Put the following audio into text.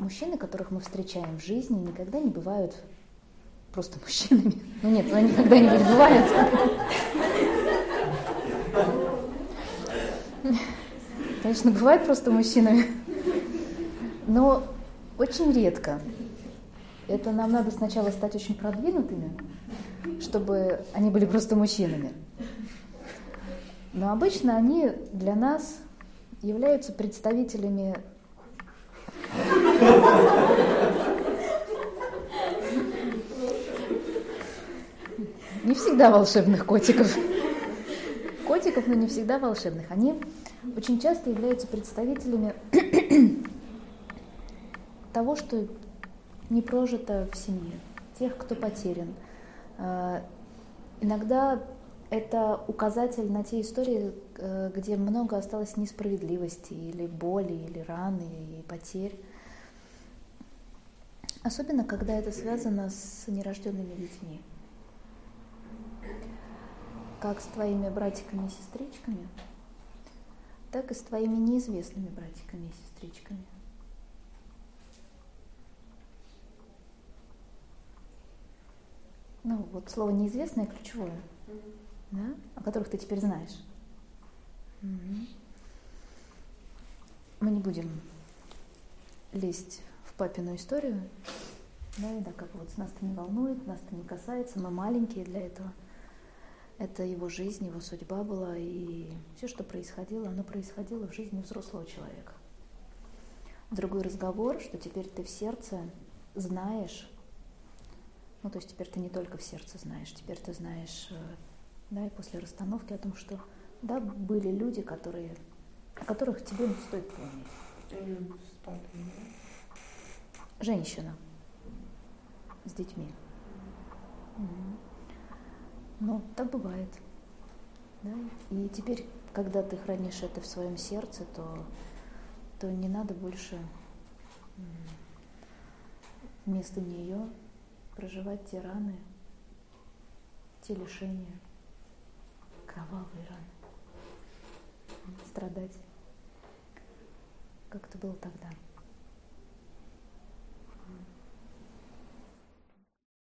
мужчины, которых мы встречаем в жизни, никогда не бывают просто мужчинами. Ну нет, они когда-нибудь бывают. Конечно, бывает просто мужчинами. Но очень редко. Это нам надо сначала стать очень продвинутыми, чтобы они были просто мужчинами. Но обычно они для нас являются представителями не всегда волшебных котиков. Котиков, но не всегда волшебных. Они очень часто являются представителями того, что не прожито в семье, тех, кто потерян. А, иногда это указатель на те истории, э, где много осталось несправедливости или боли, или раны, и потерь. Особенно, когда это связано с нерожденными детьми. Как с твоими братиками и сестричками, так и с твоими неизвестными братиками и сестричками. Ну, вот слово неизвестное ключевое, mm-hmm. да, о которых ты теперь знаешь. Mm-hmm. Мы не будем лезть папину историю, да, и да, как вот нас это не волнует, нас это не касается, мы маленькие для этого. Это его жизнь, его судьба была, и все, что происходило, оно происходило в жизни взрослого человека. Другой разговор, что теперь ты в сердце знаешь, ну, то есть теперь ты не только в сердце знаешь, теперь ты знаешь, э, да, и после расстановки о том, что, да, были люди, которые, о которых тебе стоит помнить. Женщина с детьми. Ну, так бывает. Да? И теперь, когда ты хранишь это в своем сердце, то, то не надо больше вместо нее проживать те раны, те лишения, кровавые раны, страдать, как это было тогда.